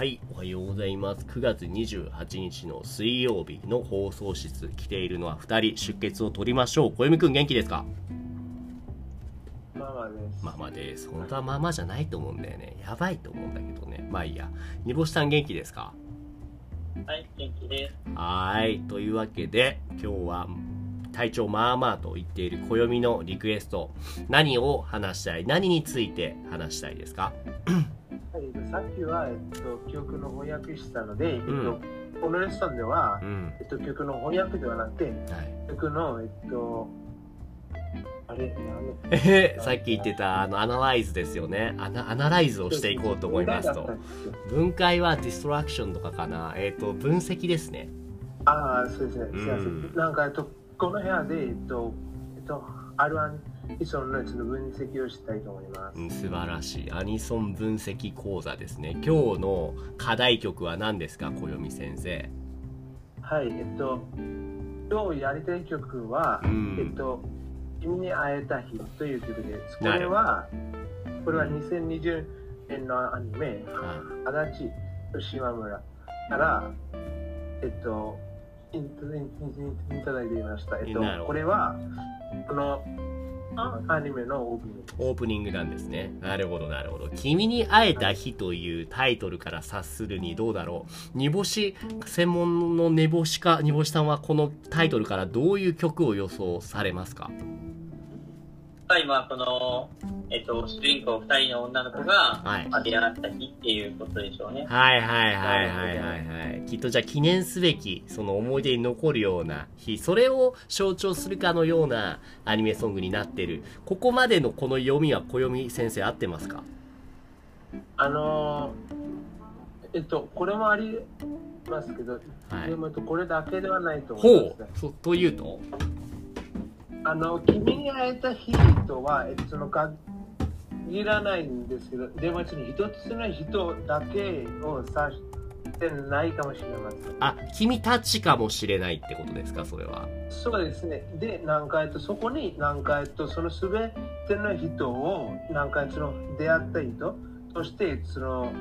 はい、おはようございます。9月28日の水曜日の放送室、来ているのは2人、出血を取りましょう。小読くん元気ですか？まあまあです。ママです。本当はママじゃないと思うんだよね。やばいと思うんだけどね。まあいいや。煮干しさん元気ですか？はい、元気です。はーい。というわけで、今日は体調まあまあと言っている暦のリクエスト、何を話したい？何について話したいですか？はい、さっきは、えっと、記憶の翻訳したので、えっと、このレッスンでは、えっと、記憶の翻訳ではなくて、はい、記憶の、えっと、あれえー、さっき言ってたあのアナライズですよね。アナアナライズをしていこうと思いますと。分解はディストラクションとかかな。えっ、と分析ですね。ああそうですね、うん、なんかえっとこの部屋でえっとえっと R1 遺書のちょっと分析をしたいと思います、素晴らしい。アニソン分析講座ですね。今日の課題曲は何ですか小読先生？はいえっと今日やりたい曲は、うん、えっと君に会えた日という曲です。これはこれは2020年のアニメ「足立と島村」からえっといただいていました。えっと、これは、このアニメのオープニング。オープニングなんですね。なるほどなるほど「君に会えた日」というタイトルから察するにどうだろう。煮干し専門の煮干しか煮干しさんはこのタイトルからどういう曲を予想されますか？まあ今、この、えっと、主人公二人の女の子が、はい。まあ出会った日っていうことでしょうね。はいはいはいはいはいはい。きっとじゃあ記念すべきその思い出に残るような日それを象徴するかのようなアニメソングになってる。ここまでのこの読みは暦先生合ってますか？あのー、えっと、これもありますけど、はい。でもえっとこれだけではないと思ほいます、ね。う。そというと？あの、君に会えた日とは、えっと、その限らないんですけど、でも、その一つの人だけを指してないかもしれません。あ君たちかもしれないってことですかそれはそうですね。で、なんか、えっと、そこに、なんか、えっと、そのすべての人を、なんか、その出会った人として、その、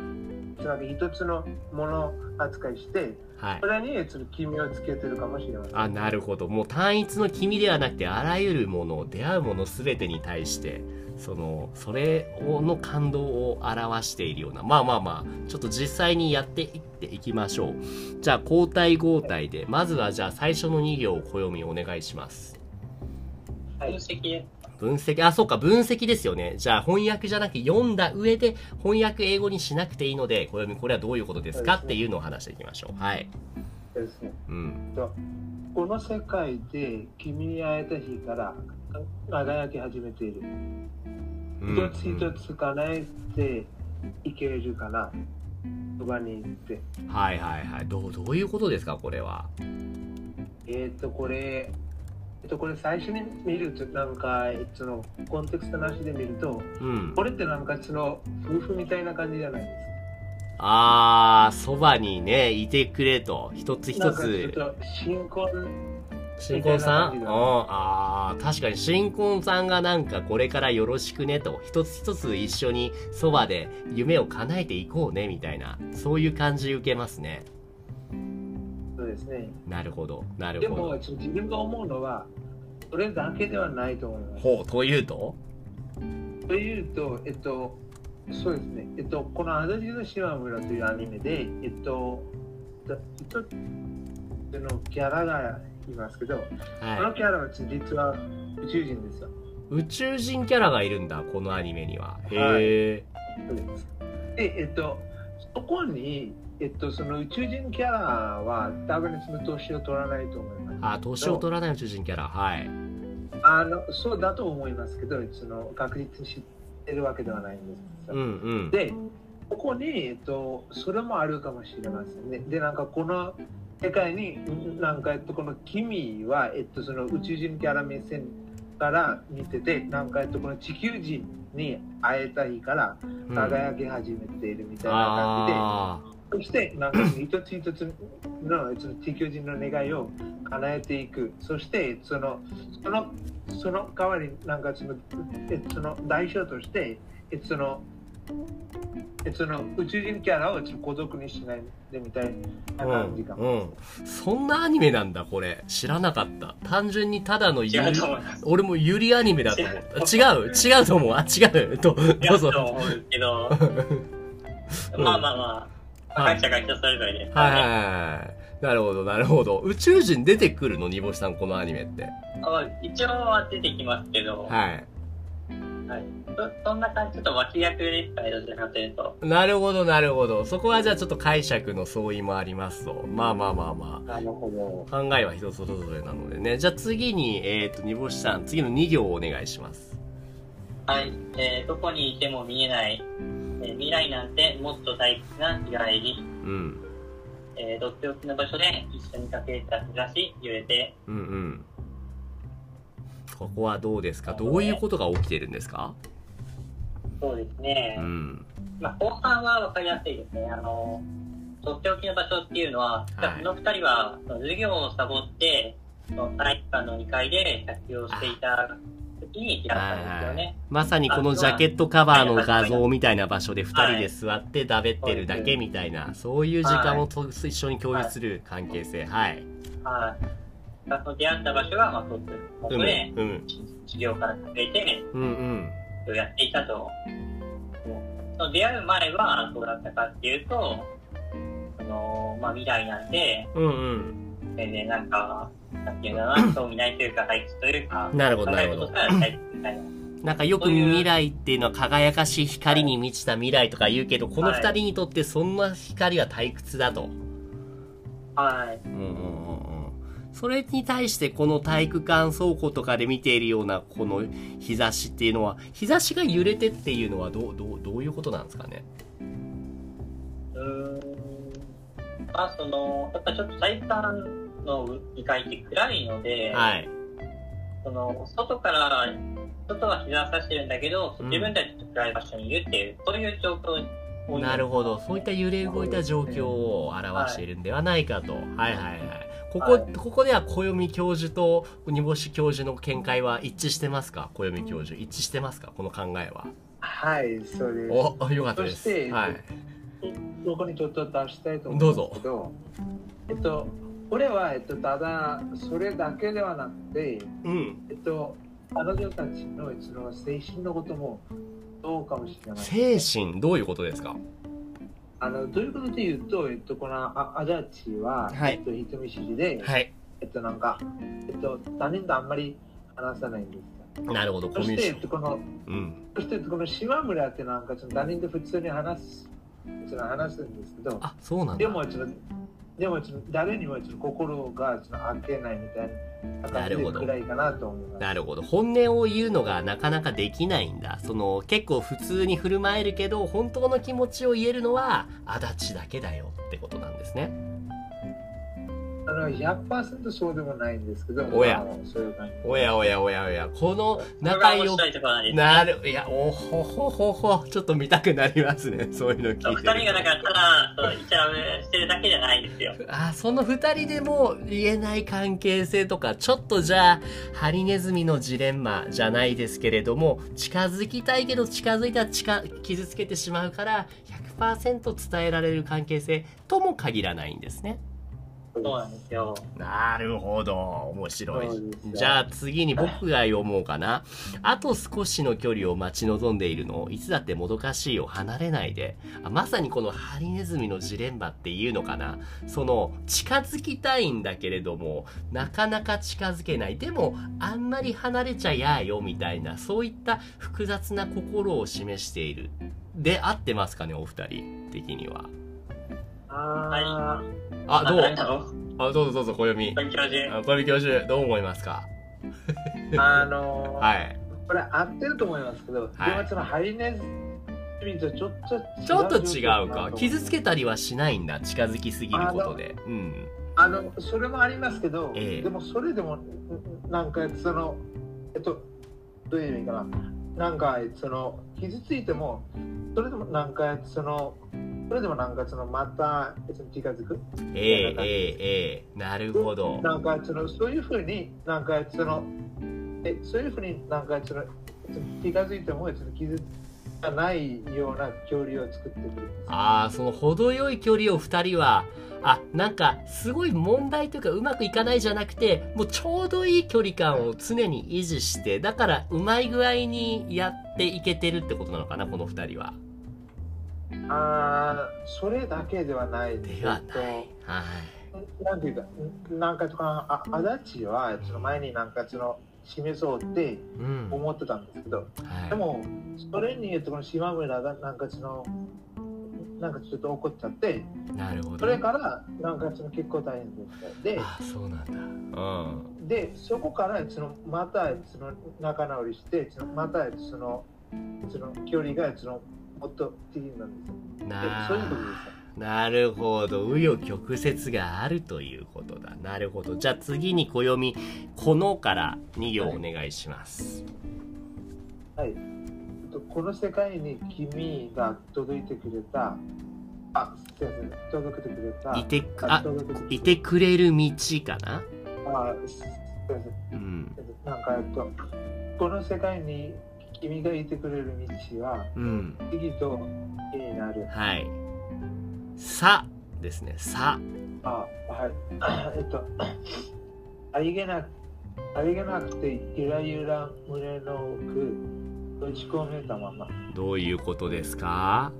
その一つのもの扱いして、はい。それにその君をつけてるかもしれません。あなるほど。もう単一の君ではなくてあらゆるもの出会うもの全てに対してそのそれをの感動を表しているようなまあまあまあちょっと実際にやっていっていきましょう。じゃあ交代交代でまずはじゃあ最初の2行を暦お願いします。はい分析あそうか分析ですよねじゃあ翻訳じゃなくて読んだ上で翻訳英語にしなくていいので暦これはどういうことですかっていうのを話していきましょうはいですね。うんとこの世界で君に会えた日から輝き始めている。うん一つ一つ叶えていけるかな。そばに行って。はいはいはいどうどういうことですかこれはえっ、と、これ、えっと、これ最初に見ると、なんか、その、コンテクストなしで見ると、うん。これってなんかその、夫婦みたいな感じじゃないですか。あー、そばにね、いてくれと、一つ一なんかちょっつ。と、新婚、新婚さん？うん、あー、確かに新婚さんがなんかこれからよろしくねと、一つ一つ一緒にそばで夢を叶えていこうね、みたいな、そういう感じ受けますね。ですね。なるほど、なるでほど。も、ちょっと自分が思うのは、それだけではないと思います。ほう、というと？というと、えっと、そうですね、えっと、この足立の島村というアニメで、えっと、だ一つのキャラがいますけど、このはキャラは実は宇宙人ですよ。い。宇宙人キャラがいるんだ、このアニメには。へはいえ。そうですで、えっと、そこに、えっと、その宇宙人キャラは多分その年を取らないと思います。あ、年を取らない宇宙人キャラ。はい。あのそうだと思いますけど、その確実に知ってるわけではないんです。うんうん。で、ここに、えっと、それもあるかもしれませんね。で、なんかこの世界に、なんか、えっと、この君は、えっと、その宇宙人キャラ目線から見てて、なんか、えっと、この地球人に会えた日からうん輝き始めているみたいな感じで、あそして、なんか一つ一つのその地球人の願いを叶えていく。そして、その、その、その代わり、なんかその、えその代償として、えその、えその宇宙人キャラを孤独にしないでみたいな感じか。も。うん、うん、そんなアニメなんだこれ。知らなかった。単純にただのゆり。俺もゆりアニメだと思った違う違うと思う。あ違う。どど違ううぞ まあまあまあ、はい。会社が人それぞれですからね。はい。なるほどなるほど。宇宙人出てくるの煮干しさんこのアニメって。まあ一応は出てきますけど、はい。はい、そそんな感じ、ちょっと脇役ですかね、どちらかというと。なるほどなるほど。そこはじゃあちょっと解釈の相違もありますと。まあまあまあまなるほど。あ考えは人それぞれなのでね。じゃあ次にえっ、と煮干しさん次の2行をお願いします。はい、えーどこにいても見えない、えー未来なんてもっと大切な日帰り、うん。えー、どっておきの場所で一緒にかけた日差し、揺れて、うんうん。ここはどうですか？どういうことが起きてるんですか？そうですね。うん。まあ、後半は分かりやすいですね。あの、とっておきの場所っていうのは、はい。この二人は授業をサボって、体育館の2階で着用していた時に出会ったんですよね。まさにこのジャケットカバーの画像みたいな場所で2人で座ってだべってるだけみたいなそういう時間をと一緒に共有する関係性。はい。はい。出会った場所が、まあ、そううんで、うん。授業から隠れて、うんうん。をやっていたと。その出会う前はどうだったかっていうと、その、まあ、未来なんで、うんうん全然なんか、なんていうのかな、興味ないというか、退屈というか、なるほどなるほど考え事したら退屈みたいな。んかよく未来っていうのは輝かしい光に満ちた未来とか言うけどこの2人にとってそんな光は退屈だとはい。うんうんうんそれに対してこの体育館倉庫とかで見ているようなこの日差しっていうのは日差しが揺れてっていうのはどうどうどういうことなんですかねうーん。まあ、その、やっぱちょっと体育館の2階って暗いので、はい。その、外から、外は日差差してるんだけど、うん。自分たちの暗い場所にいるっていう、そういう状況なるほど。そういった揺れ動いた状況を表しているんではないかと、はい、はいはい。ここ、はい。ここでは暦教授と煮干し教授の見解は一致してますか？暦教授一致してますか？この考えは。はい、そうです。およかったです。そしてはい。ここにちょっと出したいと思うんですけど、えっと、これは、えっと、ただ、それだけではなくて、うん。えっと、彼女たちのその精神のこともどうかもしれない。精神どういうことですか？あのどういうことで言うと、えっと、このあアジャチは、はい。えっと、人見知りで、はい。えっと、なんか、えっと、他人とあんまり話さないんですよ。なるほどコそして、えっと、この、うん。そして、この島村ってなんか、その他人と普通に話す、その話すんですけど、あそうなんだ。でもちょっと、でも誰にもちょ心がちょっと開けないみたいな感じいかなと思います。なるほど。本音を言うのがなかなかできないんだ。その結構普通に振る舞えるけど本当の気持ちを言えるのは足立だけだよってことなんですねあの100%そうでもないんですけど、おや。まあそういう感じ。おやおやおやおや。この仲良く。なるいやおほほほほちょっと見たくなりますね。そういうの聞いてる二人がだからただ、イチャラブしてるだけじゃないんですよ。あその二人でも言えない関係性とかちょっとじゃあハリネズミのジレンマじゃないですけれども近づきたいけど近づいたら近傷つけてしまうから100%伝えられる関係性とも限らないんですねそうなんですよ。なるほど。面白い。じゃあ次に僕が読もうかな。あと少しの距離を待ち望んでいるの。いつだってもどかしいよ離れないで。あまさにこのハリネズミのジレンマっていうのかな。その近づきたいんだけれどもなかなか近づけない。でもあんまり離れちゃやよみたいなそういった複雑な心を示している。で合ってますかねお二人的には。ああどう？あどうぞどうぞ小読み。小読教授どう思いますか？ー あのーはい。これ合ってると思いますけど、はい。のハリネズミとちょっとちょっと違うか傷つけたりはしないんだ近づきすぎることで。うん。あのそれもありますけど、ええ。でもそれでもんなんかそのえっとどういう意味かな。なんかその傷ついてもそれでもなんかそのそれでもなんかそのまた近づくええええええなるほどなんかそのそういうふうになんかそのえそういうふうになんかその近づいてもその傷がないような距離を作ってくる。ああその程よい距離を2人はあなんかすごい問題というかうまくいかないじゃなくてもうちょうどいい距離感を常に維持してだからうまい具合にやっていけてるってことなのかなこの2人は。ああ、それだけではないではない。はい。なんていうか、なんかとか、あ足立は、その前になんかその、示そうってうん。思ってたんですけど、はいでも、それに、この島村がなんかその、なんかちょっと怒っちゃって、なるほど。それから、なんかその結構大変でした。で、あそうなんだ。うん。で、そこから、その、また、その、仲直りして、その、また、その、その、距離が、その、もっと低なんですなそういうことです。なるほど。紆余曲折があるということだ。なるほど。じゃあ次に暦「この」から2行お願いします、はい。えっとこの世界に君が届いてくれた、あ、すいません、届けてくれた、いてくあいてくれる道かな？あ、すいません。うん。なんか、えっと、この世界に君がいてくれる道は、うん次と気になる。はい「さ」ですね「さあ、はい。えっと、ありげなく、ありげなくて、ゆらゆら胸の奥、閉じ込めたまま。」どういうことですか？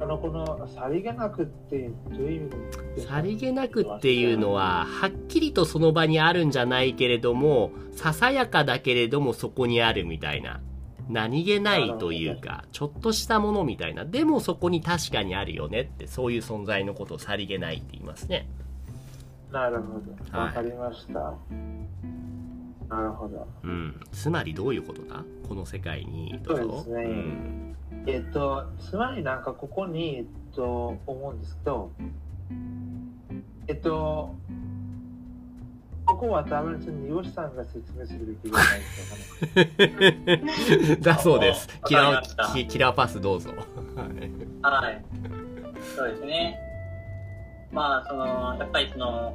あの、この、さりげなくって、どういう意味さりげなくっていうのははっきりとその場にあるんじゃないけれどもささやかだけれどもそこにあるみたいな。何気ないというかちょっとしたものみたいな。でもそこに確かにあるよねってそういう存在のことをさりげないって言いますね。なるほど。はい。わかりました。なるほど。うん。つまりどういうことだ？この世界にどうぞ。そうですね。んえっと、つまりなんかここに、えっと、思うんですけど、えっと、ここは多分、三好さんが説明するべきじゃないですかね。だそうですあキラーキキラーパスどうぞはい。そうですね。まあ、その、やっぱりその、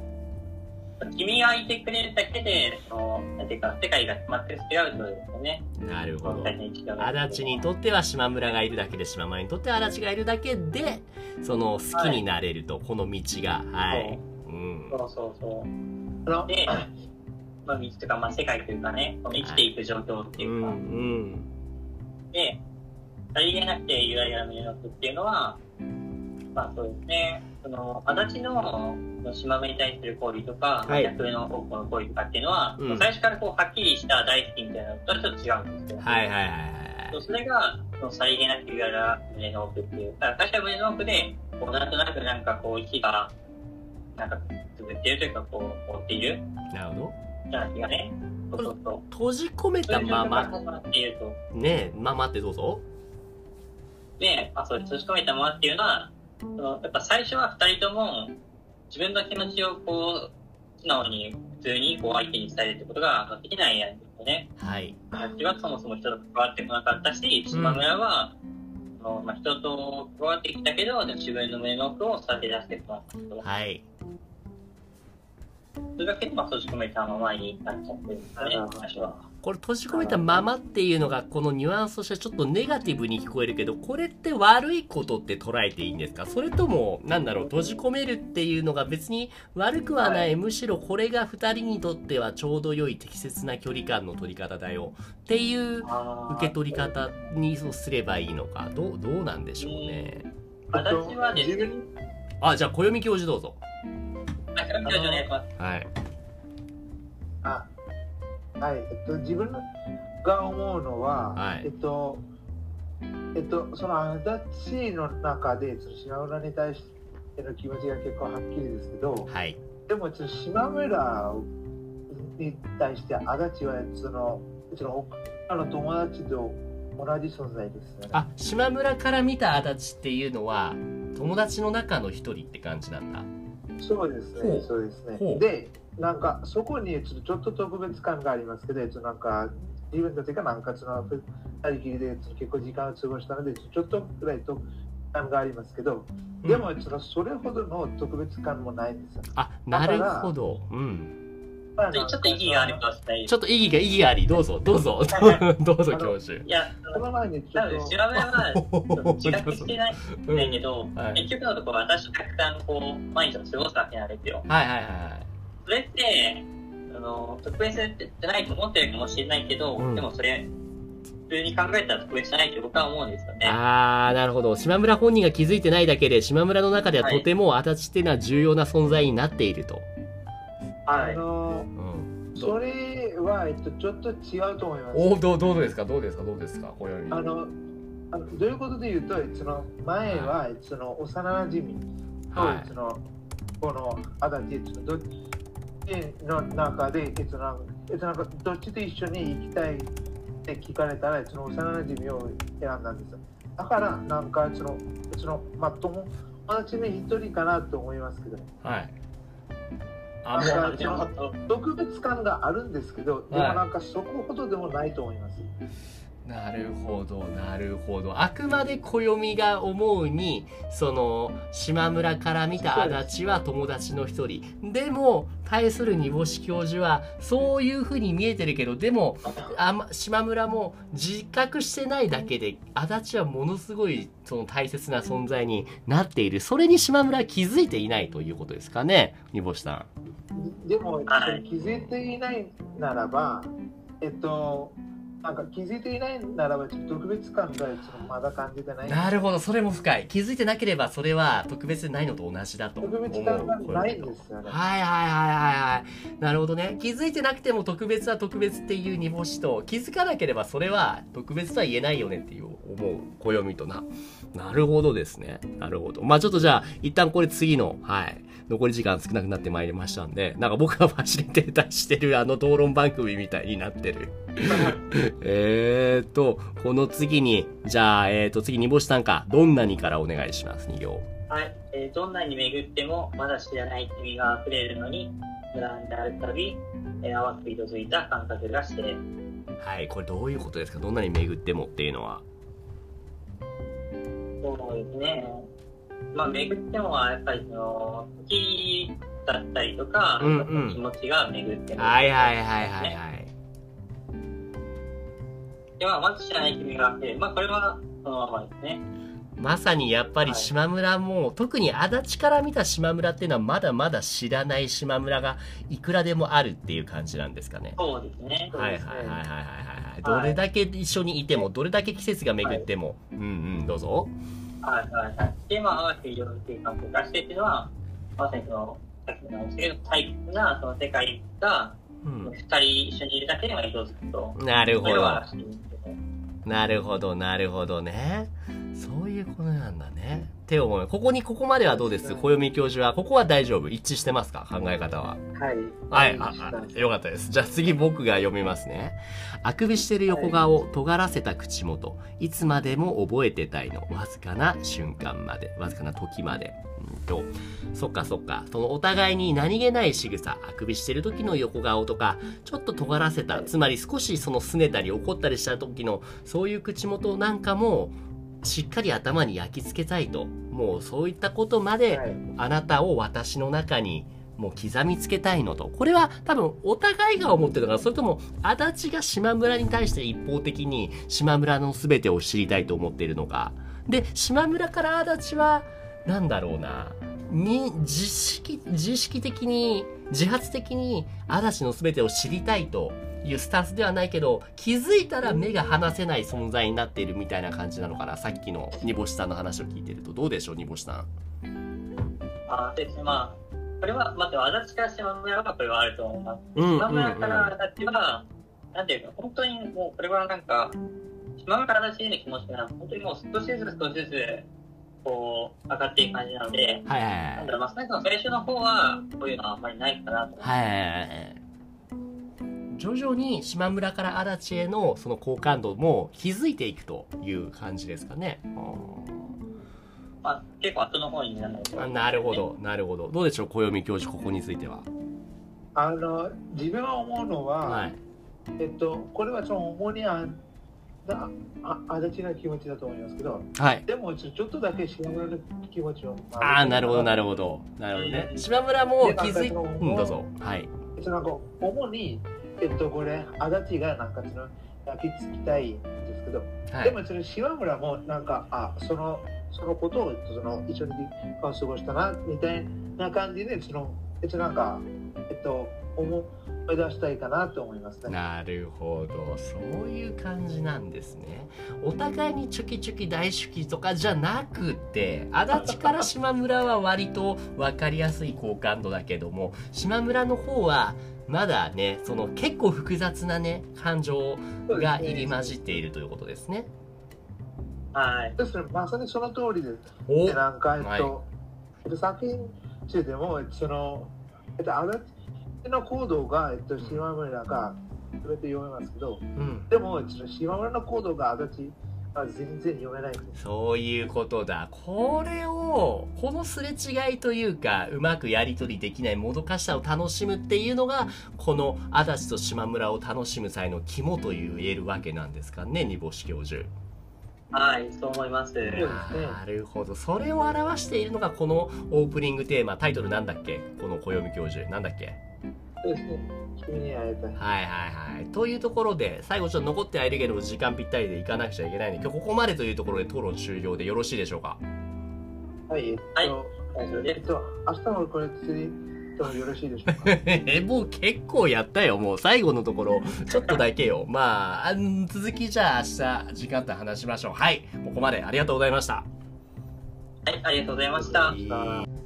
君がいてくれるだけで、その、なんていうか、世界が全く違うとですよね。なるほど。足立にとっては島村がいるだけで島村にとっては足立がいるだけでその好きになれると、この道が。はい、う。ん。そうそうそう。あので、まあ、道とか、まあ、世界というかね、生きていく状況ってうい。うか、ん。で、さりげなくてゆらゆら見えのくっていうのは、まあそうですね、その、足立の島目に対する行為とか、はい逆の方向の行為とかっていうのは、うん最初からこう、はっきりした大好きみたいなのとはちょっと違うんですよ。はいはいはいはいそれが、そのさりげなくゆらゆら胸の奥っていう。最初は胸の奥で、こう、なんとなくなんかこう、火が、なんか、つぶっているというか、こう、追っているなるほどような気がね、そうそうそう。閉じ込めたまま。ねえままってどうぞで、まあ、そう閉じ込めたままっていうのは、やっぱ最初は二人とも自分の気持ちをこう、素直に普通にこう相手に伝えるってことができないんですよね。はい私はそもそも人と関わってこなかったし、島村は、そのまあ、人と関わってきたけど、でも自分の目の奥をさせ出してこなかったと。はいそれだけでまあ閉じ込めたままになっちゃってるんですよねなるほ、ど最初は。これ閉じ込めたままっていうのがこのニュアンスとしてちょっとネガティブに聞こえるけどこれって悪いことって捉えていいんですか？それともなんだろう？閉じ込めるっていうのが別に悪くはない、むしろこれが2人にとってはちょうど良い適切な距離感の取り方だよっていう受け取り方にそうすればいいのか。どうどうなんでしょうね。私はですね、あじゃあ暦教授どうぞ。はい。あはい、えっと、自分が思うのは、はい。えっと、えっと、その足立の中で、その島村に対しての気持ちが結構はっきりですけど、はい。でも、その島村に対して足立は、その、その他の友達と同じ存在ですよね。あ島村から見た足立っていうのは友達の中の一人って感じなんだ。そうですね、そうですね。で、なんかそこにちょっと特別感がありますけど、なんか自分たちがなんかその二人きりで結構時間を過ごしたので、ちょっとくらい特別感がありますけど、でもそのそれほどの特別感もないんですよ。あなるほど。うん。まあちょっと意義があるかもしれないちょっと意義が意義あり、どうぞ、どうぞ、どうぞ、教授。いや、その前にちょっと、島村は自覚してないんだけど、は い結局のところ私たくさんこう、毎日を過ごすわけなんですよ。はいはいはいそれって、あの、特別じゃないと思ってるかもしれないけど、うんでもそれ、普通に考えたら特別じゃないって僕は思うんですよね。あー、なるほど。島村本人が気づいてないだけで、島村の中ではとても足立っていうのは重要な存在になっていると。あはい。の、うん。それは、えっと、ちょっと違うと思います。おどう、どうですか？どうですか？どうですか？こういうあの、あのどういうことで言うと、その前は、その幼馴染と、はいそのこの足立どっちの中で、えっとななんかどっちと一緒に行きたいって聞かれたら、その幼馴染を選んだんですよ。だから、なんかその、そのまあ、友達の一人かなと思いますけど、はい。あ、もなんう、か特別感があるんですけど、でもなんかそこほどでもないと思います。なるほど、なるほど。あくまで暦が思うに、その、島村から見た足立は友達の一人。でも、対する煮干し教授は、そういうふうに見えてるけど、でも、あま、島村も自覚してないだけで、足立はものすごい、その大切な存在になっている。それに島村は気づいていないということですかね、煮干しさん。でも、はい気づいていないならば、えっと、なんか気づいていないならば、ちょっと特別感がまだ感じてない。なるほど、それも深い。気づいてなければ、それは特別でないのと同じだと思う。特別感がないんですよね。はいはいはいはいはい。なるほどね。気づいてなくても特別は特別っていう煮干しと、気づかなければそれは特別とは言えないよねっていう思う暦とな。なるほどですね。なるほど。まあちょっとじゃあ、一旦これ次の、はい。残り時間少なくなってまいりましたんで、なんか僕がファシリテーターしてるあの討論番組みたいになってる。えーと、この次に、じゃあ、えーと、次煮干しさんか、どんなにからお願いします、2行。はい。えーどんなに巡っても、まだ知らない君が溢れるのに、無難であるたび、えー、淡く色づいた感覚がして、はい、これどういうことですか？どんなに巡ってもっていうのは。そうですね。まあ、巡ってもは、やっぱりその、時だったりとか、うんうん気持ちが巡っても。はいはいはいはいはい。では、まず知らない君が溢れる。まあ、これは、そのままですね。まさにやっぱりはい島村も、特に足立から見た島村っていうのはまだまだ知らない島村がいくらでもあるっていう感じなんですかね。そうですね。すねはいはいはいはいはいはい。どれだけ一緒にいても、どれだけ季節が巡っても。うんうん、どうぞ。はいはいはい。で、まあ、淡く色づいた感覚がしてっていうのは、まさにその、さっきの話けど、退屈なその世界が、うん。二人一緒にいるだけでは色づくと。なるほどなるほど、なるほどね。そういうことなんだね。って思う。ここに、ここまではどうです？暦教授は、ここは大丈夫？一致してますか？考え方は。はい。はい、ああよかったです。じゃあ次僕が読みますね。あくびしてる横顔、尖らせた口元、いつまでも覚えてたいの、わずかな瞬間まで、わずかな時まで。うんと、そっかそっか。そのお互いに何気ない仕草、あくびしてる時の横顔とか、ちょっと尖らせた、つまり少しその拗ねたり怒ったりした時の、そういう口元なんかも、しっかり頭に焼き付けたいと。もうそういったことまで、はいあなたを私の中にもう刻みつけたいのと。これは多分お互いが思ってるのか、それとも足立が島村に対して一方的に島村の全てを知りたいと思っているのか。で、島村から足立は、なんだろうな。に、自意識、自意識的に、自発的に足立の全てを知りたいというスタンスではないけど、気づいたら目が離せない存在になっているみたいな感じなのかな？さっきの煮干しさんの話を聞いてると。どうでしょう、煮干しさん？あでまあ、これは、まず、足立から島村はこれはあると思います。うんうん島村から足立は、なんていうか、本当にもう、これはなんか、島村から足立への気持ちが、本当にもう少しずつ少しずつ、こう、上がっていく感じなので、はいはいはいなんだ。ろう、まあ、最初の方は、こういうのはあんまりないかなと思います。はいはいはいはい。徐々に島村から足立へのその好感度も気づいていくという感じですかね。まあ、結構後の方になるのであなるほ。ど、なるほど。どうでしょう、暦教授、ここについては。あの、自分は思うのは、はい。えっと、これはその主にあああ足立の気持ちだと思いますけど、はい。でもちょちょっとだけ島村の気持ちを。ああ、なるほど、なるほほど。なるほどね。島村も気づい、でなんかそのうん、どうぞ。はい。えっと、なんか主に、えっと、これ、足立がなんかその焼き付きたいんですけど、はい。でもその島村もなんか、あ、その、そのことを、えっとその一緒に過ごしたな、みたいな感じで、その、えっと、なんか、えっと、思い出したいかなと思いますね。なるほどそういう感じなんですねお互いにチョキチョキ大好きとかじゃなくて足立から島村は割と分かりやすい好感度だけども島村の方はまだねその結構複雑なね感情が入り混じっているということですねはい。ですね、まさにその通りです。おで、なんか、えっと、はいえっと、作品中でも、その、えっと、足立の行動が、えっと、島村が全て読めますけど、うんでも、島村の行動が足立は全然読めない。そういうことだ。これを、このすれ違いというか、うまくやり取りできないもどかしさを楽しむっていうのが、この足立と島村を楽しむ際の肝という言えるわけなんですかね、煮干し教授。はい、そう思います。なるほど。それを表しているのが、このオープニングテーマ、タイトルなんだっけ？この暦教授。なんだっけ？そうですね。君に会えたい。はいはいはい。というところで、最後ちょっと残ってはいるけど、時間ぴったりで行かなくちゃいけないので、今日ここまでというところで討論終了でよろしいでしょうか？はい、えっと、はい。えっと、明日もこれ次、ともよろしいでしょうか？え、もう結構やったよ。もう最後のところ、ちょっとだけよ。まあ、あん続きじゃあ明日、時間帯話しましょう。はい。ここまでありがとうございました。はい、ありがとうございました。